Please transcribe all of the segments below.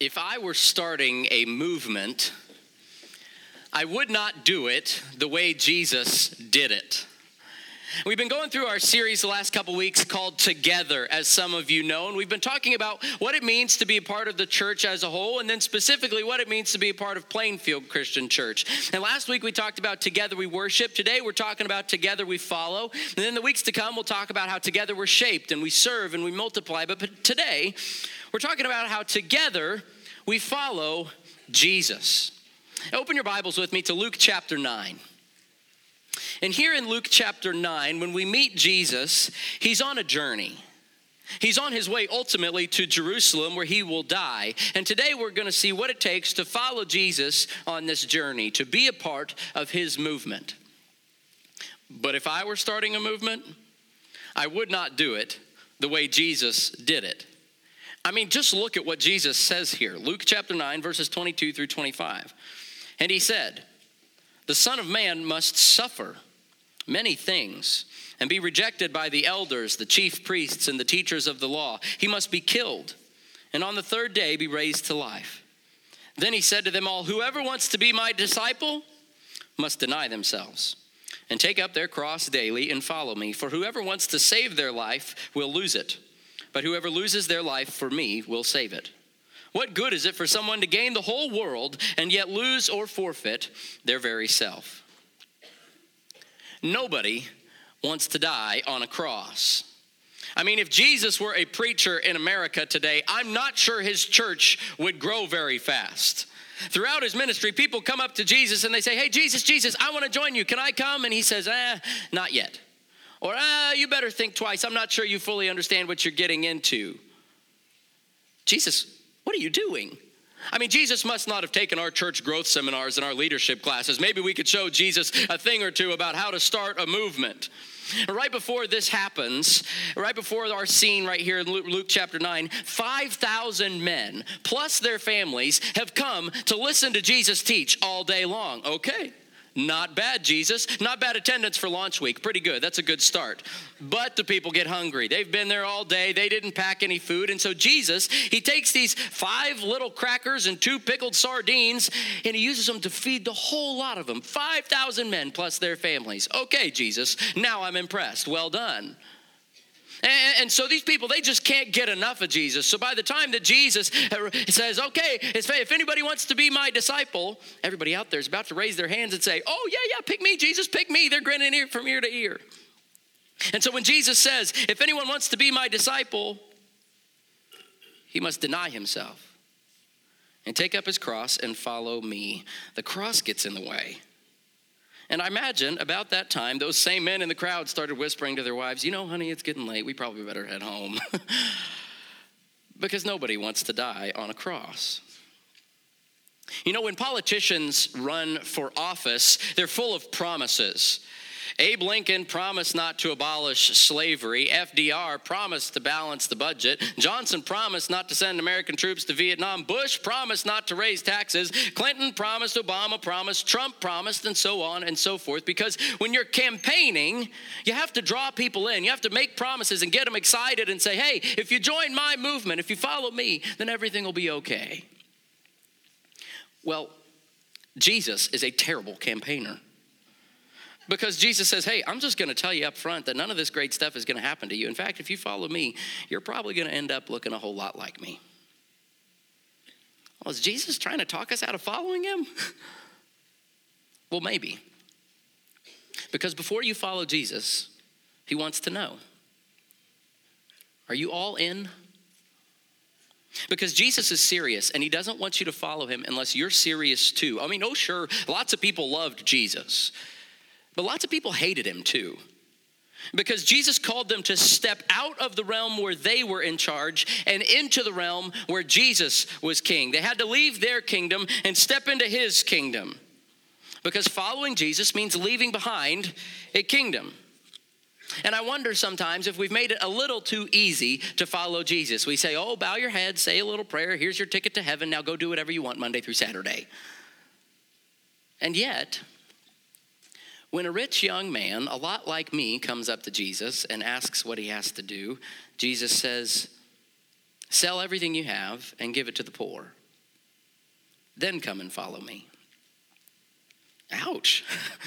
if I were starting a movement, I would not do it the way Jesus did it. We've been going through our series the last couple weeks called Together, as some of you know, and we've been talking about what it means to be a part of the church as a whole, and then specifically what it means to be a part of Plainfield Christian Church. And last week we talked about Together we worship. Today we're talking about Together we follow. And then the weeks to come we'll talk about how together we're shaped and we serve and we multiply. But today we're talking about how together we follow Jesus. Open your Bibles with me to Luke chapter 9. And here in Luke chapter 9, when we meet Jesus, he's on a journey. He's on his way ultimately to Jerusalem where he will die. And today we're going to see what it takes to follow Jesus on this journey, to be a part of his movement. But if I were starting a movement, I would not do it the way Jesus did it. I mean, just look at what Jesus says here Luke chapter 9, verses 22 through 25. And he said, The Son of Man must suffer many things and be rejected by the elders, the chief priests, and the teachers of the law. He must be killed, and on the third day be raised to life. Then he said to them all, Whoever wants to be my disciple must deny themselves and take up their cross daily and follow me. For whoever wants to save their life will lose it but whoever loses their life for me will save it. What good is it for someone to gain the whole world and yet lose or forfeit their very self? Nobody wants to die on a cross. I mean, if Jesus were a preacher in America today, I'm not sure his church would grow very fast. Throughout his ministry, people come up to Jesus and they say, Hey, Jesus, Jesus, I want to join you. Can I come? And he says, Eh, not yet. Or, ah, you better think twice. I'm not sure you fully understand what you're getting into. Jesus, what are you doing? I mean, Jesus must not have taken our church growth seminars and our leadership classes. Maybe we could show Jesus a thing or two about how to start a movement. Right before this happens, right before our scene right here in Luke chapter 9, 5,000 men plus their families have come to listen to Jesus teach all day long. Okay. Not bad, Jesus. Not bad attendance for launch week. Pretty good. That's a good start. But the people get hungry. They've been there all day. They didn't pack any food. And so Jesus, he takes these five little crackers and two pickled sardines and he uses them to feed the whole lot of them 5,000 men plus their families. Okay, Jesus, now I'm impressed. Well done. And, and, so these people, they just can't get enough of Jesus. So by the time that Jesus says, okay, if anybody wants to be my disciple, everybody out there is about to raise their hands and say, oh, yeah, yeah, pick me, Jesus, pick me. They're grinning ear from ear to ear. And so when Jesus says, if anyone wants to be my disciple, he must deny himself and take up his cross and follow me. The cross gets in the way. And I imagine about that time, those same men in the crowd started whispering to their wives, You know, honey, it's getting late. We probably better head home. because nobody wants to die on a cross. You know, when politicians run for office, they're full of promises. Abe Lincoln promised not to abolish slavery. FDR promised to balance the budget. Johnson promised not to send American troops to Vietnam. Bush promised not to raise taxes. Clinton promised, Obama promised, Trump promised, and so on and so forth. Because when you're campaigning, you have to draw people in. You have to make promises and get them excited and say, hey, if you join my movement, if you follow me, then everything will be okay. Well, Jesus is a terrible campaigner. Because Jesus says, Hey, I'm just going to tell you up front that none of this great stuff is going to happen to you. In fact, if you follow me, you're probably going to end up looking a whole lot like me. Well, is Jesus trying to talk us out of following him? well, maybe. Because before you follow Jesus, he wants to know Are you all in? Because Jesus is serious and he doesn't want you to follow him unless you're serious too. I mean, oh, sure, lots of people loved Jesus. But lots of people hated him too. Because Jesus called them to step out of the realm where they were in charge and into the realm where Jesus was king. They had to leave their kingdom and step into his kingdom. Because following Jesus means leaving behind a kingdom. And I wonder sometimes if we've made it a little too easy to follow Jesus. We say, oh, bow your head, say a little prayer, here's your ticket to heaven, now go do whatever you want Monday through Saturday. And yet, when a rich young man, a lot like me, comes up to Jesus and asks what he has to do, Jesus says, Sell everything you have and give it to the poor. then come and follow me. Ouch.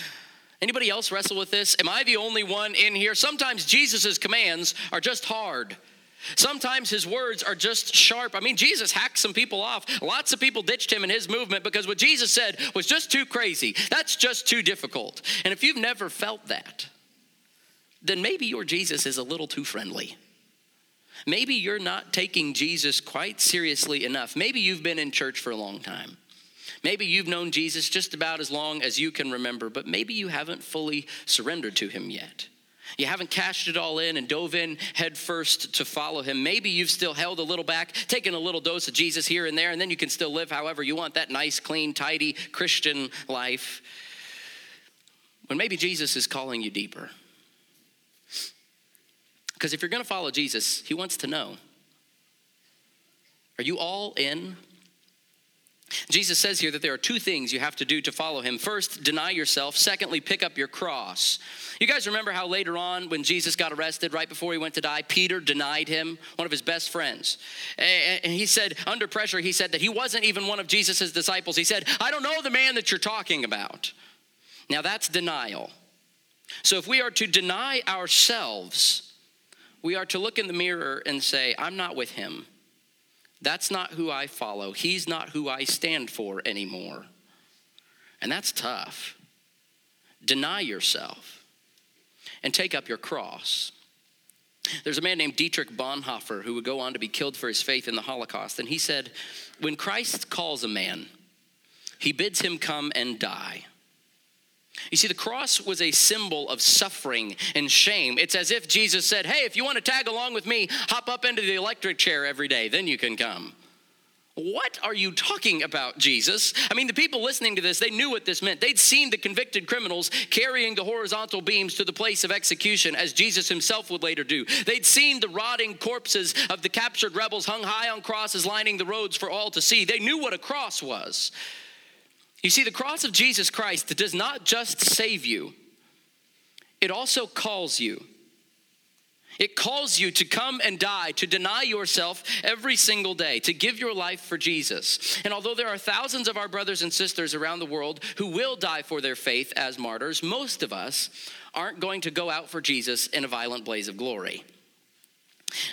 Anybody else wrestle with this? Am I the only one in here? Sometimes Jesus' commands are just hard. Sometimes his words are just sharp. I mean, Jesus hacked some people off. Lots of people ditched him in his movement because what Jesus said was just too crazy. That's just too difficult. And if you've never felt that, then maybe your Jesus is a little too friendly. Maybe you're not taking Jesus quite seriously enough. Maybe you've been in church for a long time. Maybe you've known Jesus just about as long as you can remember, but maybe you haven't fully surrendered to him yet. You haven't cashed it all in and dove in headfirst to follow him. Maybe you've still held a little back, taken a little dose of Jesus here and there, and then you can still live however you want that nice, clean, tidy Christian life. When maybe Jesus is calling you deeper. Because if you're going to follow Jesus, he wants to know are you all in? Jesus says here that there are two things you have to do to follow him. First, deny yourself. Secondly, pick up your cross. You guys remember how later on, when Jesus got arrested, right before he went to die, Peter denied him, one of his best friends. And he said, under pressure, he said that he wasn't even one of Jesus' disciples. He said, I don't know the man that you're talking about. Now that's denial. So if we are to deny ourselves, we are to look in the mirror and say, I'm not with him. That's not who I follow. He's not who I stand for anymore. And that's tough. Deny yourself and take up your cross. There's a man named Dietrich Bonhoeffer who would go on to be killed for his faith in the Holocaust. And he said, When Christ calls a man, he bids him come and die. You see, the cross was a symbol of suffering and shame. It's as if Jesus said, Hey, if you want to tag along with me, hop up into the electric chair every day, then you can come. What are you talking about, Jesus? I mean, the people listening to this, they knew what this meant. They'd seen the convicted criminals carrying the horizontal beams to the place of execution, as Jesus himself would later do. They'd seen the rotting corpses of the captured rebels hung high on crosses lining the roads for all to see. They knew what a cross was. You see, the cross of Jesus Christ does not just save you, it also calls you. It calls you to come and die, to deny yourself every single day, to give your life for Jesus. And although there are thousands of our brothers and sisters around the world who will die for their faith as martyrs, most of us aren't going to go out for Jesus in a violent blaze of glory.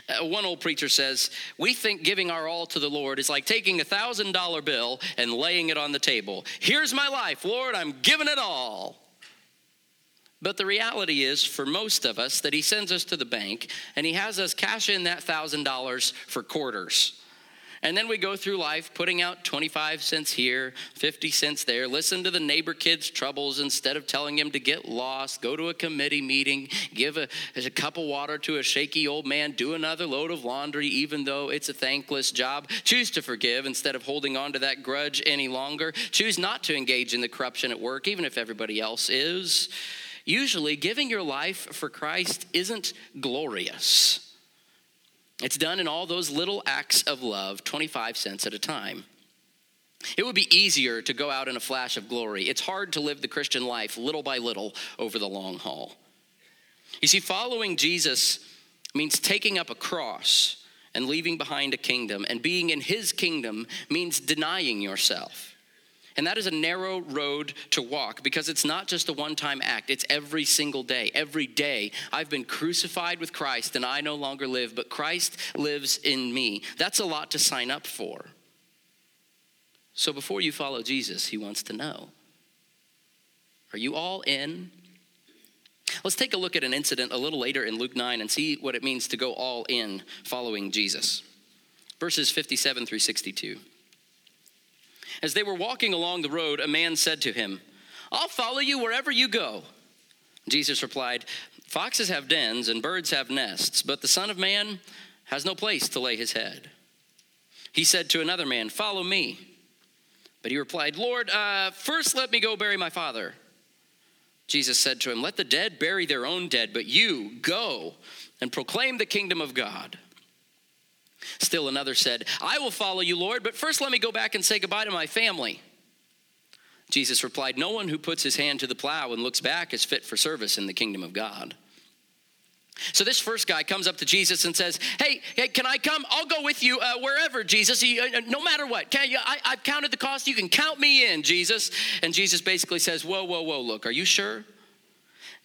Uh, one old preacher says, We think giving our all to the Lord is like taking a thousand dollar bill and laying it on the table. Here's my life, Lord, I'm giving it all. But the reality is, for most of us, that He sends us to the bank and He has us cash in that thousand dollars for quarters. And then we go through life putting out 25 cents here, 50 cents there, listen to the neighbor kid's troubles instead of telling him to get lost, go to a committee meeting, give a, a cup of water to a shaky old man, do another load of laundry, even though it's a thankless job. Choose to forgive instead of holding on to that grudge any longer. Choose not to engage in the corruption at work, even if everybody else is. Usually, giving your life for Christ isn't glorious. It's done in all those little acts of love, 25 cents at a time. It would be easier to go out in a flash of glory. It's hard to live the Christian life little by little over the long haul. You see, following Jesus means taking up a cross and leaving behind a kingdom, and being in his kingdom means denying yourself. And that is a narrow road to walk because it's not just a one time act, it's every single day. Every day, I've been crucified with Christ and I no longer live, but Christ lives in me. That's a lot to sign up for. So before you follow Jesus, he wants to know Are you all in? Let's take a look at an incident a little later in Luke 9 and see what it means to go all in following Jesus. Verses 57 through 62. As they were walking along the road, a man said to him, I'll follow you wherever you go. Jesus replied, Foxes have dens and birds have nests, but the Son of Man has no place to lay his head. He said to another man, Follow me. But he replied, Lord, uh, first let me go bury my father. Jesus said to him, Let the dead bury their own dead, but you go and proclaim the kingdom of God. Still another said, I will follow you, Lord, but first let me go back and say goodbye to my family. Jesus replied, No one who puts his hand to the plow and looks back is fit for service in the kingdom of God. So this first guy comes up to Jesus and says, "Hey, hey, can I come? I'll go with you uh, wherever, Jesus. You, uh, no matter what. Can you, I, I've counted the cost. You can count me in, Jesus." And Jesus basically says, "Whoa, whoa, whoa! Look, are you sure?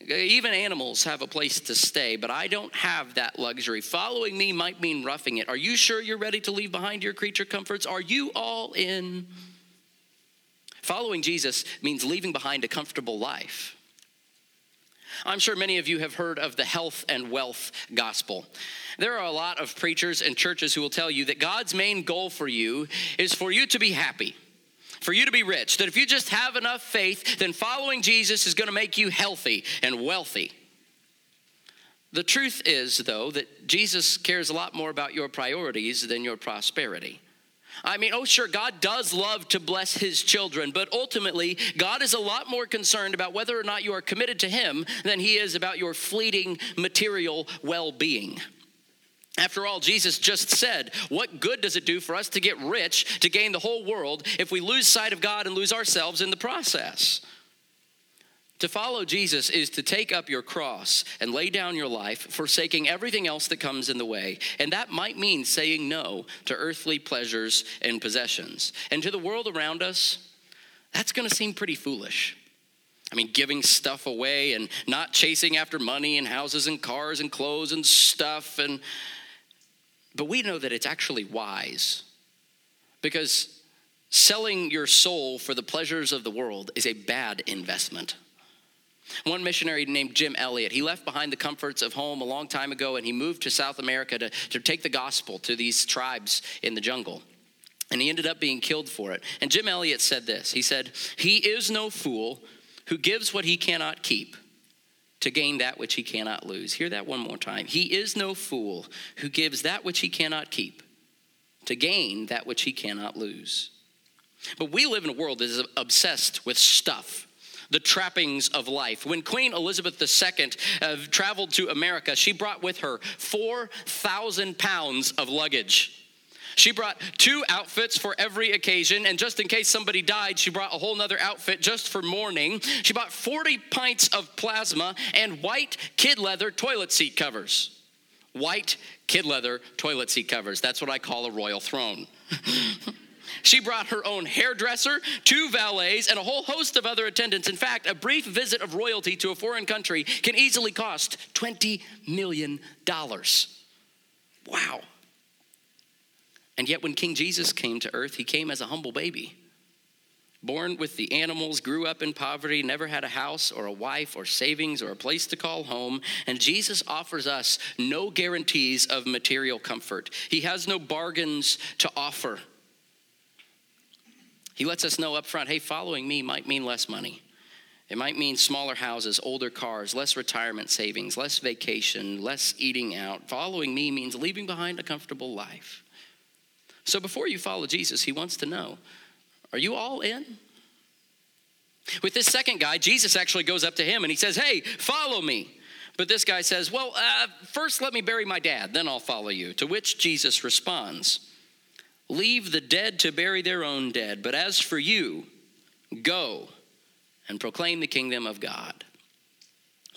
Even animals have a place to stay, but I don't have that luxury. Following me might mean roughing it. Are you sure you're ready to leave behind your creature comforts? Are you all in?" Following Jesus means leaving behind a comfortable life. I'm sure many of you have heard of the health and wealth gospel. There are a lot of preachers and churches who will tell you that God's main goal for you is for you to be happy, for you to be rich, that if you just have enough faith, then following Jesus is going to make you healthy and wealthy. The truth is, though, that Jesus cares a lot more about your priorities than your prosperity. I mean, oh, sure, God does love to bless his children, but ultimately, God is a lot more concerned about whether or not you are committed to him than he is about your fleeting material well being. After all, Jesus just said, What good does it do for us to get rich, to gain the whole world, if we lose sight of God and lose ourselves in the process? To follow Jesus is to take up your cross and lay down your life, forsaking everything else that comes in the way. And that might mean saying no to earthly pleasures and possessions. And to the world around us, that's going to seem pretty foolish. I mean, giving stuff away and not chasing after money and houses and cars and clothes and stuff. And, but we know that it's actually wise because selling your soul for the pleasures of the world is a bad investment. One missionary named Jim Elliot, he left behind the comforts of home a long time ago and he moved to South America to, to take the gospel to these tribes in the jungle. And he ended up being killed for it. And Jim Elliot said this He said, He is no fool who gives what he cannot keep to gain that which he cannot lose. Hear that one more time. He is no fool who gives that which he cannot keep to gain that which he cannot lose. But we live in a world that is obsessed with stuff the trappings of life. When Queen Elizabeth II uh, traveled to America, she brought with her 4,000 pounds of luggage. She brought two outfits for every occasion, and just in case somebody died, she brought a whole nother outfit just for mourning. She bought 40 pints of plasma and white kid leather toilet seat covers. White kid leather toilet seat covers. That's what I call a royal throne. She brought her own hairdresser, two valets, and a whole host of other attendants. In fact, a brief visit of royalty to a foreign country can easily cost $20 million. Wow. And yet, when King Jesus came to earth, he came as a humble baby. Born with the animals, grew up in poverty, never had a house or a wife or savings or a place to call home. And Jesus offers us no guarantees of material comfort. He has no bargains to offer. He lets us know up front hey, following me might mean less money. It might mean smaller houses, older cars, less retirement savings, less vacation, less eating out. Following me means leaving behind a comfortable life. So before you follow Jesus, he wants to know are you all in? With this second guy, Jesus actually goes up to him and he says, Hey, follow me. But this guy says, Well, uh, first let me bury my dad, then I'll follow you. To which Jesus responds, Leave the dead to bury their own dead, but as for you, go and proclaim the kingdom of God.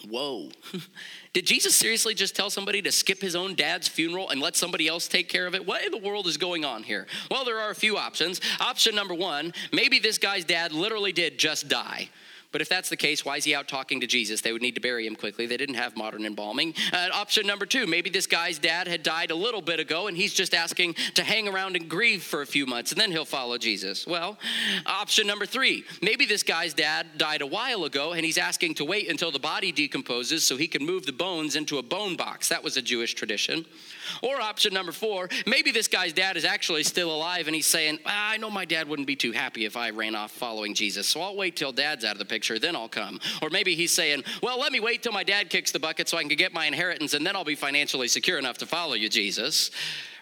Whoa. Did Jesus seriously just tell somebody to skip his own dad's funeral and let somebody else take care of it? What in the world is going on here? Well, there are a few options. Option number one maybe this guy's dad literally did just die. But if that's the case, why is he out talking to Jesus? They would need to bury him quickly. They didn't have modern embalming. Uh, option number two maybe this guy's dad had died a little bit ago and he's just asking to hang around and grieve for a few months and then he'll follow Jesus. Well, option number three maybe this guy's dad died a while ago and he's asking to wait until the body decomposes so he can move the bones into a bone box. That was a Jewish tradition. Or option number four, maybe this guy's dad is actually still alive and he's saying, ah, I know my dad wouldn't be too happy if I ran off following Jesus, so I'll wait till dad's out of the picture, then I'll come. Or maybe he's saying, Well, let me wait till my dad kicks the bucket so I can get my inheritance and then I'll be financially secure enough to follow you, Jesus.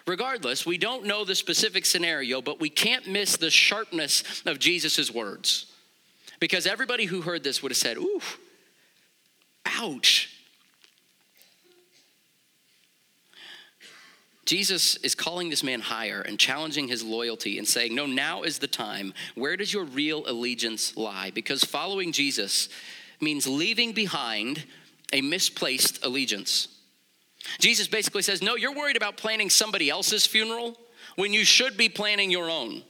Regardless, we don't know the specific scenario, but we can't miss the sharpness of Jesus' words. Because everybody who heard this would have said, Ooh, ouch. Jesus is calling this man higher and challenging his loyalty and saying, No, now is the time. Where does your real allegiance lie? Because following Jesus means leaving behind a misplaced allegiance. Jesus basically says, No, you're worried about planning somebody else's funeral when you should be planning your own.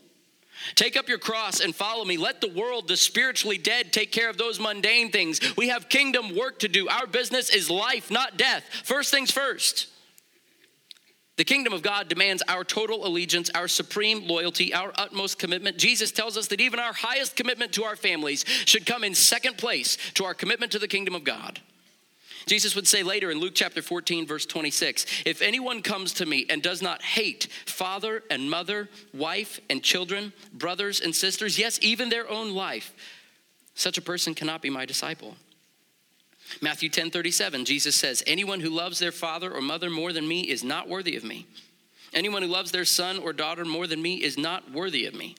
Take up your cross and follow me. Let the world, the spiritually dead, take care of those mundane things. We have kingdom work to do. Our business is life, not death. First things first. The kingdom of God demands our total allegiance, our supreme loyalty, our utmost commitment. Jesus tells us that even our highest commitment to our families should come in second place to our commitment to the kingdom of God. Jesus would say later in Luke chapter 14, verse 26 If anyone comes to me and does not hate father and mother, wife and children, brothers and sisters, yes, even their own life, such a person cannot be my disciple. Matthew 10 37, Jesus says, Anyone who loves their father or mother more than me is not worthy of me. Anyone who loves their son or daughter more than me is not worthy of me.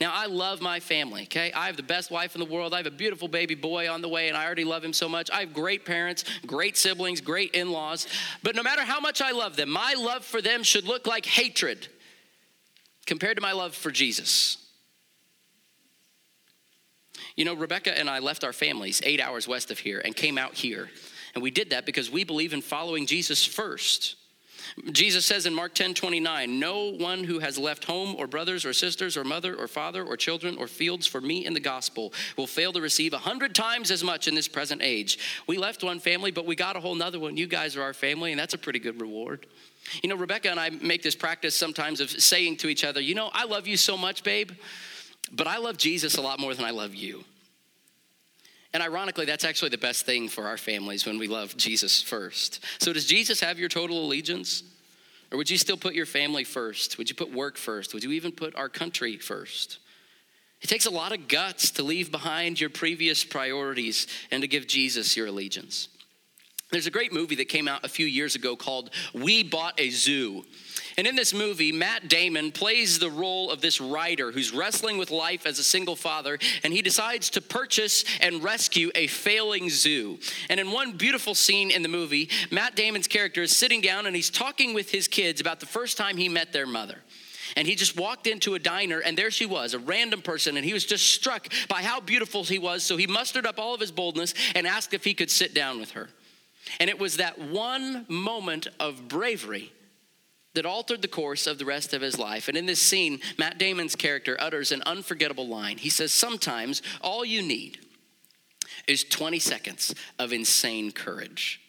Now, I love my family, okay? I have the best wife in the world. I have a beautiful baby boy on the way, and I already love him so much. I have great parents, great siblings, great in laws. But no matter how much I love them, my love for them should look like hatred compared to my love for Jesus. You know, Rebecca and I left our families eight hours west of here and came out here. And we did that because we believe in following Jesus first. Jesus says in Mark 10 29, no one who has left home or brothers or sisters or mother or father or children or fields for me in the gospel will fail to receive a hundred times as much in this present age. We left one family, but we got a whole nother one. You guys are our family, and that's a pretty good reward. You know, Rebecca and I make this practice sometimes of saying to each other, you know, I love you so much, babe, but I love Jesus a lot more than I love you. And ironically, that's actually the best thing for our families when we love Jesus first. So, does Jesus have your total allegiance? Or would you still put your family first? Would you put work first? Would you even put our country first? It takes a lot of guts to leave behind your previous priorities and to give Jesus your allegiance. There's a great movie that came out a few years ago called We Bought a Zoo. And in this movie, Matt Damon plays the role of this writer who's wrestling with life as a single father, and he decides to purchase and rescue a failing zoo. And in one beautiful scene in the movie, Matt Damon's character is sitting down and he's talking with his kids about the first time he met their mother. And he just walked into a diner, and there she was, a random person, and he was just struck by how beautiful he was. So he mustered up all of his boldness and asked if he could sit down with her. And it was that one moment of bravery that altered the course of the rest of his life. And in this scene, Matt Damon's character utters an unforgettable line. He says, Sometimes all you need is 20 seconds of insane courage.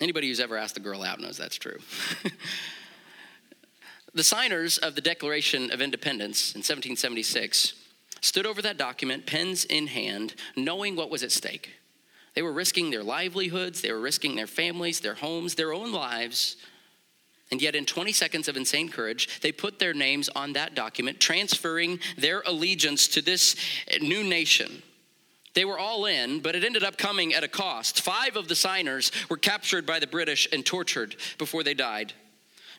Anybody who's ever asked a girl out knows that's true. the signers of the Declaration of Independence in 1776 stood over that document, pens in hand, knowing what was at stake. They were risking their livelihoods, they were risking their families, their homes, their own lives. And yet, in 20 seconds of insane courage, they put their names on that document, transferring their allegiance to this new nation. They were all in, but it ended up coming at a cost. Five of the signers were captured by the British and tortured before they died.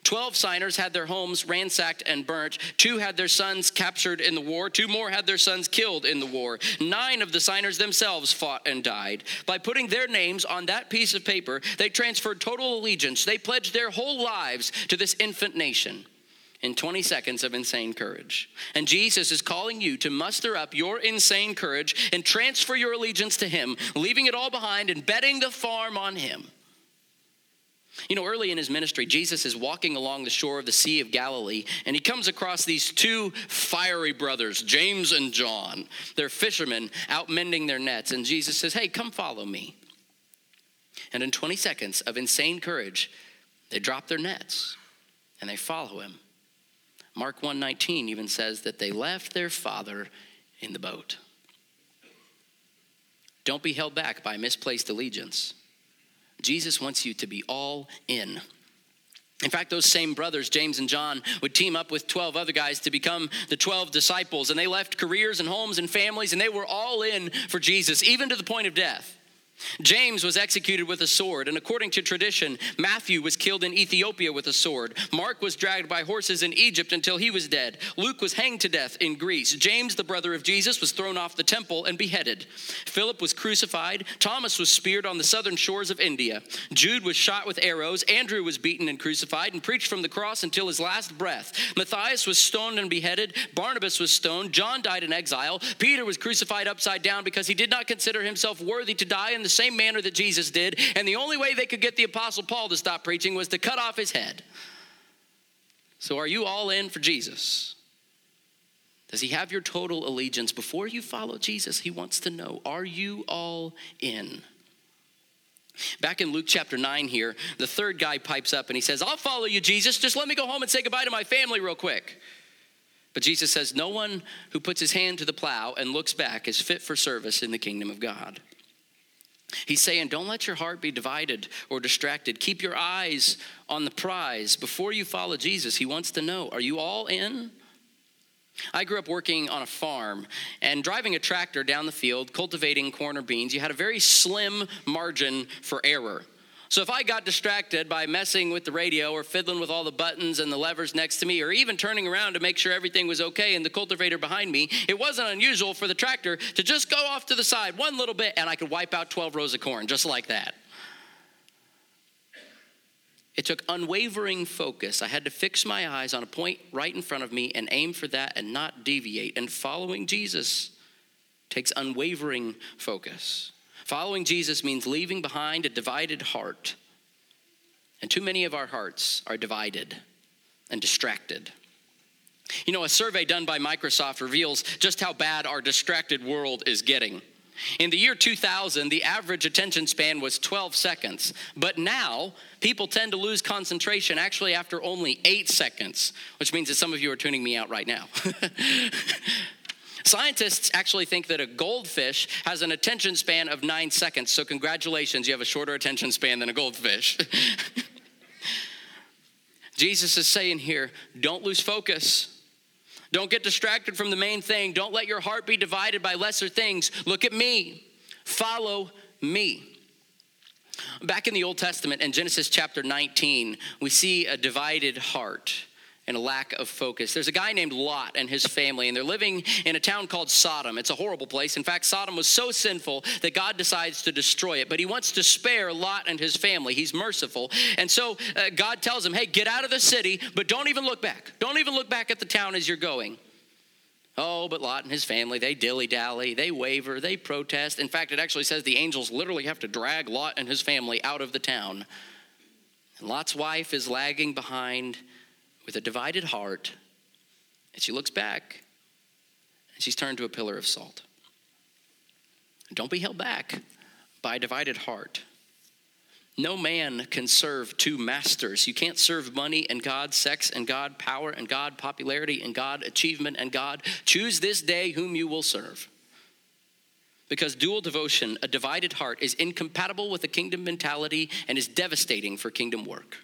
Twelve signers had their homes ransacked and burnt. Two had their sons captured in the war. Two more had their sons killed in the war. Nine of the signers themselves fought and died. By putting their names on that piece of paper, they transferred total allegiance. They pledged their whole lives to this infant nation in 20 seconds of insane courage. And Jesus is calling you to muster up your insane courage and transfer your allegiance to Him, leaving it all behind and betting the farm on Him. You know, early in his ministry, Jesus is walking along the shore of the Sea of Galilee, and he comes across these two fiery brothers, James and John. They're fishermen out mending their nets, and Jesus says, Hey, come follow me. And in 20 seconds of insane courage, they drop their nets and they follow him. Mark 1:19 even says that they left their father in the boat. Don't be held back by misplaced allegiance. Jesus wants you to be all in. In fact, those same brothers, James and John, would team up with 12 other guys to become the 12 disciples. And they left careers and homes and families, and they were all in for Jesus, even to the point of death. James was executed with a sword, and according to tradition, Matthew was killed in Ethiopia with a sword. Mark was dragged by horses in Egypt until he was dead. Luke was hanged to death in Greece. James, the brother of Jesus, was thrown off the temple and beheaded. Philip was crucified. Thomas was speared on the southern shores of India. Jude was shot with arrows. Andrew was beaten and crucified and preached from the cross until his last breath. Matthias was stoned and beheaded. Barnabas was stoned. John died in exile. Peter was crucified upside down because he did not consider himself worthy to die in the same manner that Jesus did. And the only way they could get the Apostle Paul to stop preaching was to cut off his head. So, are you all in for Jesus? Does he have your total allegiance? Before you follow Jesus, he wants to know are you all in? Back in Luke chapter 9 here, the third guy pipes up and he says, I'll follow you, Jesus. Just let me go home and say goodbye to my family real quick. But Jesus says, No one who puts his hand to the plow and looks back is fit for service in the kingdom of God. He's saying, Don't let your heart be divided or distracted. Keep your eyes on the prize. Before you follow Jesus, he wants to know Are you all in? I grew up working on a farm and driving a tractor down the field, cultivating corn or beans. You had a very slim margin for error. So if I got distracted by messing with the radio or fiddling with all the buttons and the levers next to me, or even turning around to make sure everything was okay in the cultivator behind me, it wasn't unusual for the tractor to just go off to the side one little bit and I could wipe out 12 rows of corn just like that. It took unwavering focus. I had to fix my eyes on a point right in front of me and aim for that and not deviate. And following Jesus takes unwavering focus. Following Jesus means leaving behind a divided heart. And too many of our hearts are divided and distracted. You know, a survey done by Microsoft reveals just how bad our distracted world is getting. In the year 2000, the average attention span was 12 seconds. But now, people tend to lose concentration actually after only eight seconds, which means that some of you are tuning me out right now. Scientists actually think that a goldfish has an attention span of nine seconds. So, congratulations, you have a shorter attention span than a goldfish. Jesus is saying here don't lose focus. Don't get distracted from the main thing. Don't let your heart be divided by lesser things. Look at me. Follow me. Back in the Old Testament, in Genesis chapter 19, we see a divided heart and a lack of focus. There's a guy named Lot and his family, and they're living in a town called Sodom. It's a horrible place. In fact, Sodom was so sinful that God decides to destroy it, but he wants to spare Lot and his family. He's merciful. And so uh, God tells him, hey, get out of the city, but don't even look back. Don't even look back at the town as you're going. Oh, but Lot and his family, they dilly dally, they waver, they protest. In fact, it actually says the angels literally have to drag Lot and his family out of the town. And Lot's wife is lagging behind with a divided heart, and she looks back and she's turned to a pillar of salt. Don't be held back by a divided heart. No man can serve two masters. You can't serve money and God, sex and God, power and God, popularity and God, achievement and God. Choose this day whom you will serve. Because dual devotion, a divided heart, is incompatible with the kingdom mentality and is devastating for kingdom work.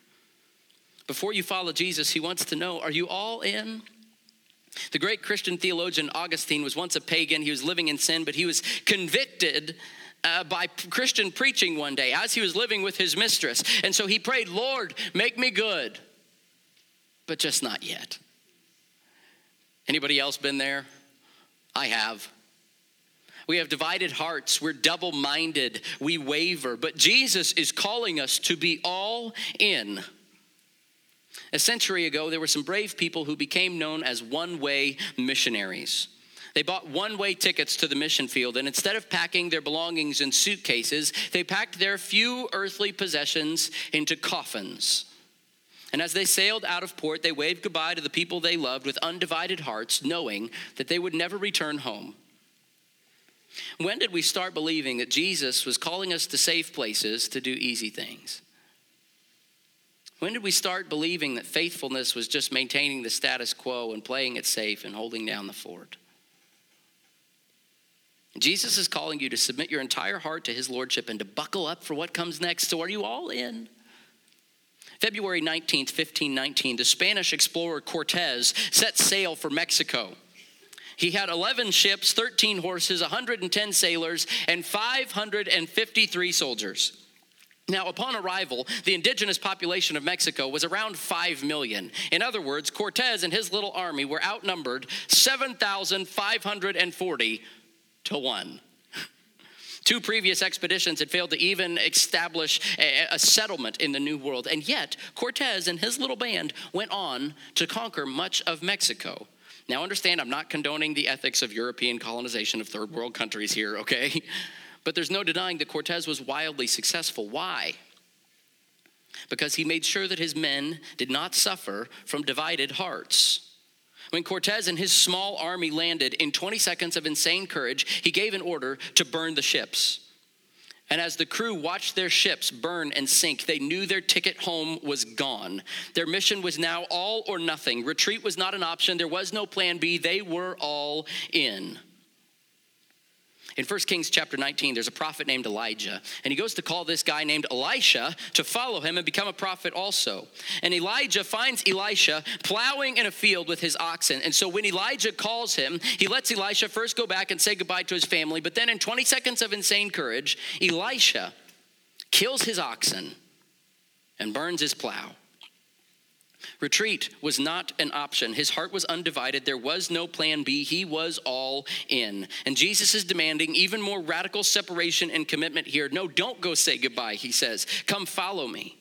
Before you follow Jesus, he wants to know are you all in? The great Christian theologian Augustine was once a pagan. He was living in sin, but he was convicted uh, by Christian preaching one day as he was living with his mistress. And so he prayed, Lord, make me good, but just not yet. Anybody else been there? I have. We have divided hearts. We're double minded. We waver. But Jesus is calling us to be all in. A century ago, there were some brave people who became known as one way missionaries. They bought one way tickets to the mission field, and instead of packing their belongings in suitcases, they packed their few earthly possessions into coffins. And as they sailed out of port, they waved goodbye to the people they loved with undivided hearts, knowing that they would never return home. When did we start believing that Jesus was calling us to safe places to do easy things? When did we start believing that faithfulness was just maintaining the status quo and playing it safe and holding down the fort? Jesus is calling you to submit your entire heart to his lordship and to buckle up for what comes next. So, are you all in? February 19th, 1519, the Spanish explorer Cortez set sail for Mexico. He had 11 ships, 13 horses, 110 sailors, and 553 soldiers. Now, upon arrival, the indigenous population of Mexico was around 5 million. In other words, Cortez and his little army were outnumbered 7,540 to 1. Two previous expeditions had failed to even establish a, a, settlement in the New World, and yet Cortez and his little band went on to conquer much of Mexico. Now, understand, I'm not condoning the ethics of European colonization of third world countries here, okay? But there's no denying that Cortez was wildly successful. Why? Because he made sure that his men did not suffer from divided hearts. When Cortez and his small army landed in 20 seconds of insane courage, he gave an order to burn the ships. And as the crew watched their ships burn and sink, they knew their ticket home was gone. Their mission was now all or nothing. Retreat was not an option, there was no plan B. They were all in. In 1 Kings chapter 19, there's a prophet named Elijah, and he goes to call this guy named Elisha to follow him and become a prophet also. And Elijah finds Elisha plowing in a field with his oxen. And so when Elijah calls him, he lets Elisha first go back and say goodbye to his family, but then in 20 seconds of insane courage, Elisha kills his oxen and burns his plow. Retreat was not an option. His heart was undivided. There was no plan B. He was all in. And Jesus is demanding even more radical separation and commitment here. No, don't go say goodbye, he says. Come follow me.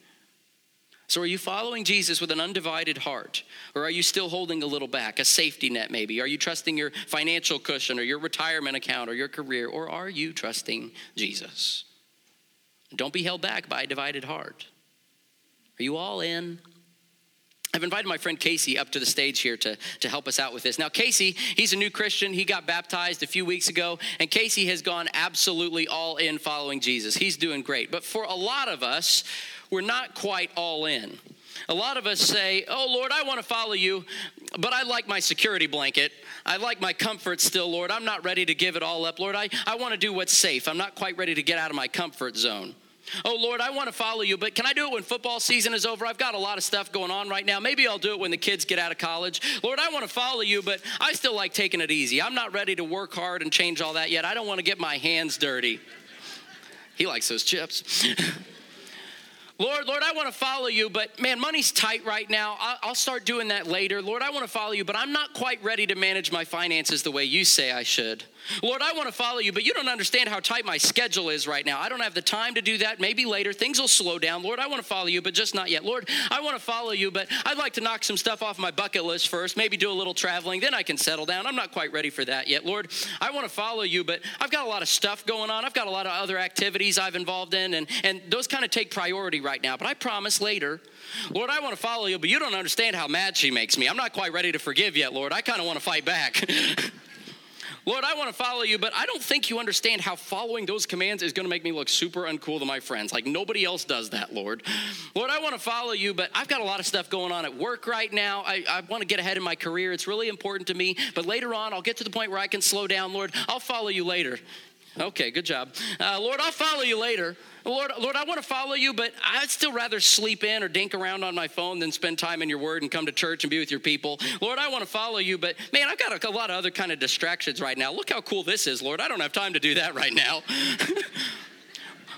So, are you following Jesus with an undivided heart? Or are you still holding a little back, a safety net maybe? Are you trusting your financial cushion or your retirement account or your career? Or are you trusting Jesus? Don't be held back by a divided heart. Are you all in? I've invited my friend Casey up to the stage here to, to help us out with this. Now, Casey, he's a new Christian. He got baptized a few weeks ago, and Casey has gone absolutely all in following Jesus. He's doing great. But for a lot of us, we're not quite all in. A lot of us say, Oh, Lord, I want to follow you, but I like my security blanket. I like my comfort still, Lord. I'm not ready to give it all up. Lord, I, I want to do what's safe. I'm not quite ready to get out of my comfort zone. Oh, Lord, I want to follow you, but can I do it when football season is over? I've got a lot of stuff going on right now. Maybe I'll do it when the kids get out of college. Lord, I want to follow you, but I still like taking it easy. I'm not ready to work hard and change all that yet. I don't want to get my hands dirty. He likes those chips. Lord, Lord, I want to follow you, but man, money's tight right now. I'll start doing that later. Lord, I want to follow you, but I'm not quite ready to manage my finances the way you say I should. Lord, I want to follow you, but you don't understand how tight my schedule is right now. I don't have the time to do that. Maybe later. Things will slow down. Lord, I want to follow you, but just not yet. Lord, I want to follow you, but I'd like to knock some stuff off my bucket list first, maybe do a little traveling, then I can settle down. I'm not quite ready for that yet. Lord, I want to follow you, but I've got a lot of stuff going on. I've got a lot of other activities I've involved in, and, and those kind of take priority right now. But I promise later, Lord, I want to follow you, but you don't understand how mad she makes me. I'm not quite ready to forgive yet, Lord. I kind of want to fight back. Lord, I want to follow you, but I don't think you understand how following those commands is going to make me look super uncool to my friends. Like nobody else does that, Lord. Lord, I want to follow you, but I've got a lot of stuff going on at work right now. I, I want to get ahead in my career. It's really important to me, but later on, I'll get to the point where I can slow down. Lord, I'll follow you later. Okay, good job. Uh, Lord, I'll follow you later. Lord, Lord, I want to follow you, but I'd still rather sleep in or dink around on my phone than spend time in your word and come to church and be with your people. Lord, I want to follow you, but man, I've got a, a lot of other kind of distractions right now. Look how cool this is, Lord. I don't have time to do that right now.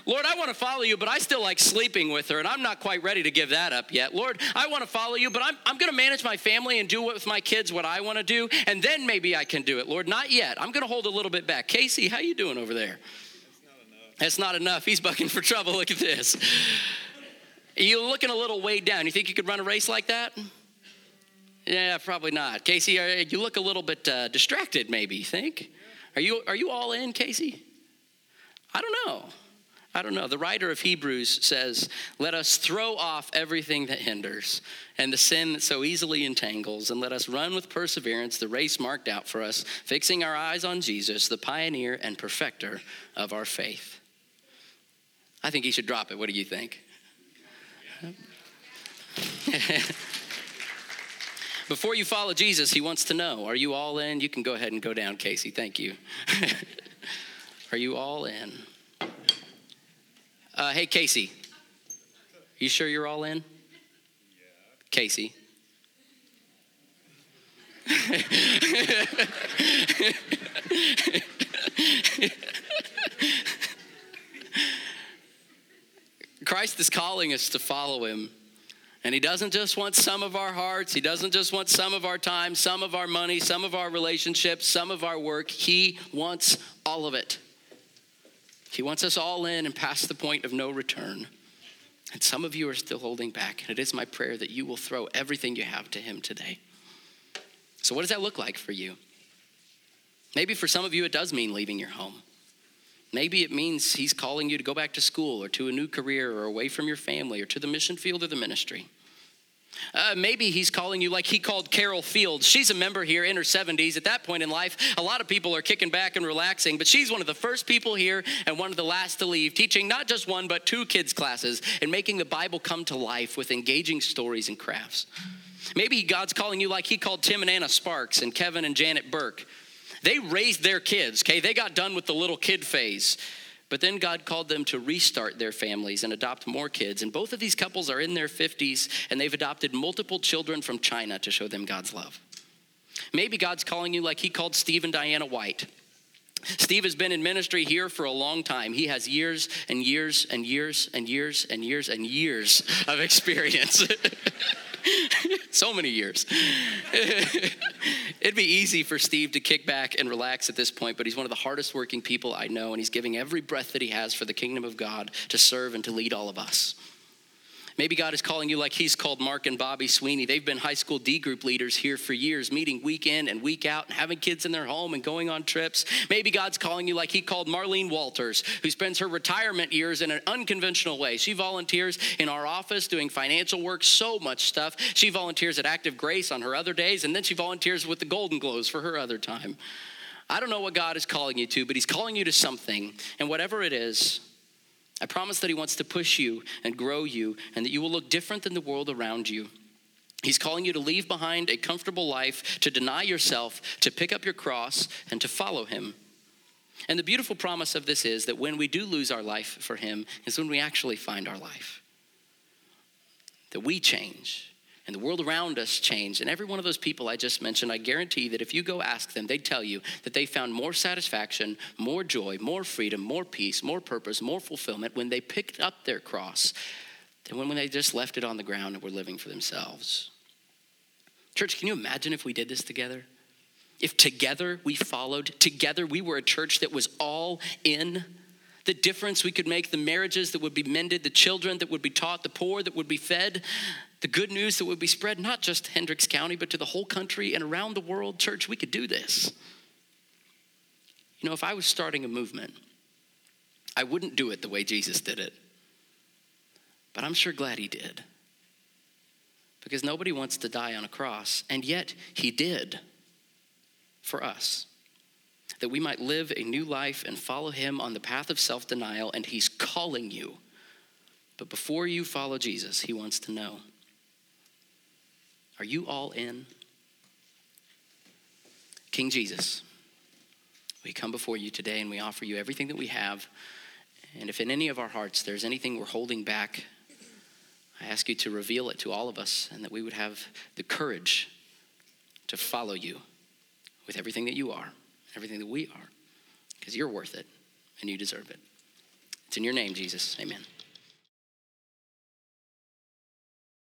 Lord, I want to follow you, but I still like sleeping with her, and I'm not quite ready to give that up yet. Lord, I want to follow you, but I'm, I'm going to manage my family and do with my kids what I want to do, and then maybe I can do it. Lord, not yet. I'm going to hold a little bit back. Casey, how you doing over there? That's not enough. He's bucking for trouble. Look at this. You're looking a little weighed down. You think you could run a race like that? Yeah, probably not. Casey, you look a little bit uh, distracted, maybe, you think? Are you, are you all in, Casey? I don't know. I don't know. The writer of Hebrews says, Let us throw off everything that hinders and the sin that so easily entangles, and let us run with perseverance the race marked out for us, fixing our eyes on Jesus, the pioneer and perfecter of our faith. I think he should drop it. What do you think? Before you follow Jesus, he wants to know Are you all in? You can go ahead and go down, Casey. Thank you. are you all in? Uh, hey, Casey. You sure you're all in? Casey. Christ is calling us to follow him. And he doesn't just want some of our hearts, he doesn't just want some of our time, some of our money, some of our relationships, some of our work. He wants all of it. He wants us all in and past the point of no return. And some of you are still holding back. And it is my prayer that you will throw everything you have to him today. So, what does that look like for you? Maybe for some of you, it does mean leaving your home. Maybe it means He's calling you to go back to school or to a new career or away from your family or to the mission field or the ministry. Uh, maybe he's calling you like he called Carol Fields. She's a member here in her 70s. At that point in life, a lot of people are kicking back and relaxing, but she's one of the first people here and one of the last to leave, teaching not just one, but two kids' classes and making the Bible come to life with engaging stories and crafts. Maybe God's calling you like he called Tim and Anna Sparks and Kevin and Janet Burke. They raised their kids, okay? They got done with the little kid phase. But then God called them to restart their families and adopt more kids. And both of these couples are in their 50s and they've adopted multiple children from China to show them God's love. Maybe God's calling you like He called Steve and Diana White. Steve has been in ministry here for a long time. He has years and years and years and years and years and years of experience. so many years. It'd be easy for Steve to kick back and relax at this point, but he's one of the hardest working people I know, and he's giving every breath that he has for the kingdom of God to serve and to lead all of us. Maybe God is calling you like He's called Mark and Bobby Sweeney. They've been high school D group leaders here for years, meeting week in and week out and having kids in their home and going on trips. Maybe God's calling you like He called Marlene Walters, who spends her retirement years in an unconventional way. She volunteers in our office doing financial work, so much stuff. She volunteers at Active Grace on her other days, and then she volunteers with the Golden Globes for her other time. I don't know what God is calling you to, but He's calling you to something. And whatever it is, I promise that He wants to push you and grow you and that you will look different than the world around you. He's calling you to leave behind a comfortable life, to deny yourself, to pick up your cross, and to follow Him. And the beautiful promise of this is that when we do lose our life for Him, is when we actually find our life. That we change and the world around us changed. And every one of those people I just mentioned, I guarantee you that if you go ask them, they'd tell you that they found more satisfaction, more joy, more freedom, more peace, more purpose, more fulfillment when they picked up their cross than when they just left it on the ground and were living for themselves. Church, can you imagine if we did this together? If together we followed, together we were a church that was all in the difference we could make, the marriages that would be mended, the children that would be taught, the poor that would be fed, the good news that would be spread not just Hendricks County, but to the whole country and around the world. Church, we could do this. You know, if I was starting a movement, I wouldn't do it the way Jesus did it. But I'm sure glad he did. Because nobody wants to die on a cross, and yet he did for us. That we might live a new life and follow him on the path of self denial, and he's calling you. But before you follow Jesus, he wants to know are you all in? King Jesus, we come before you today and we offer you everything that we have. And if in any of our hearts there's anything we're holding back, I ask you to reveal it to all of us and that we would have the courage to follow you with everything that you are, everything that we are, because you're worth it and you deserve it. It's in your name, Jesus. Amen.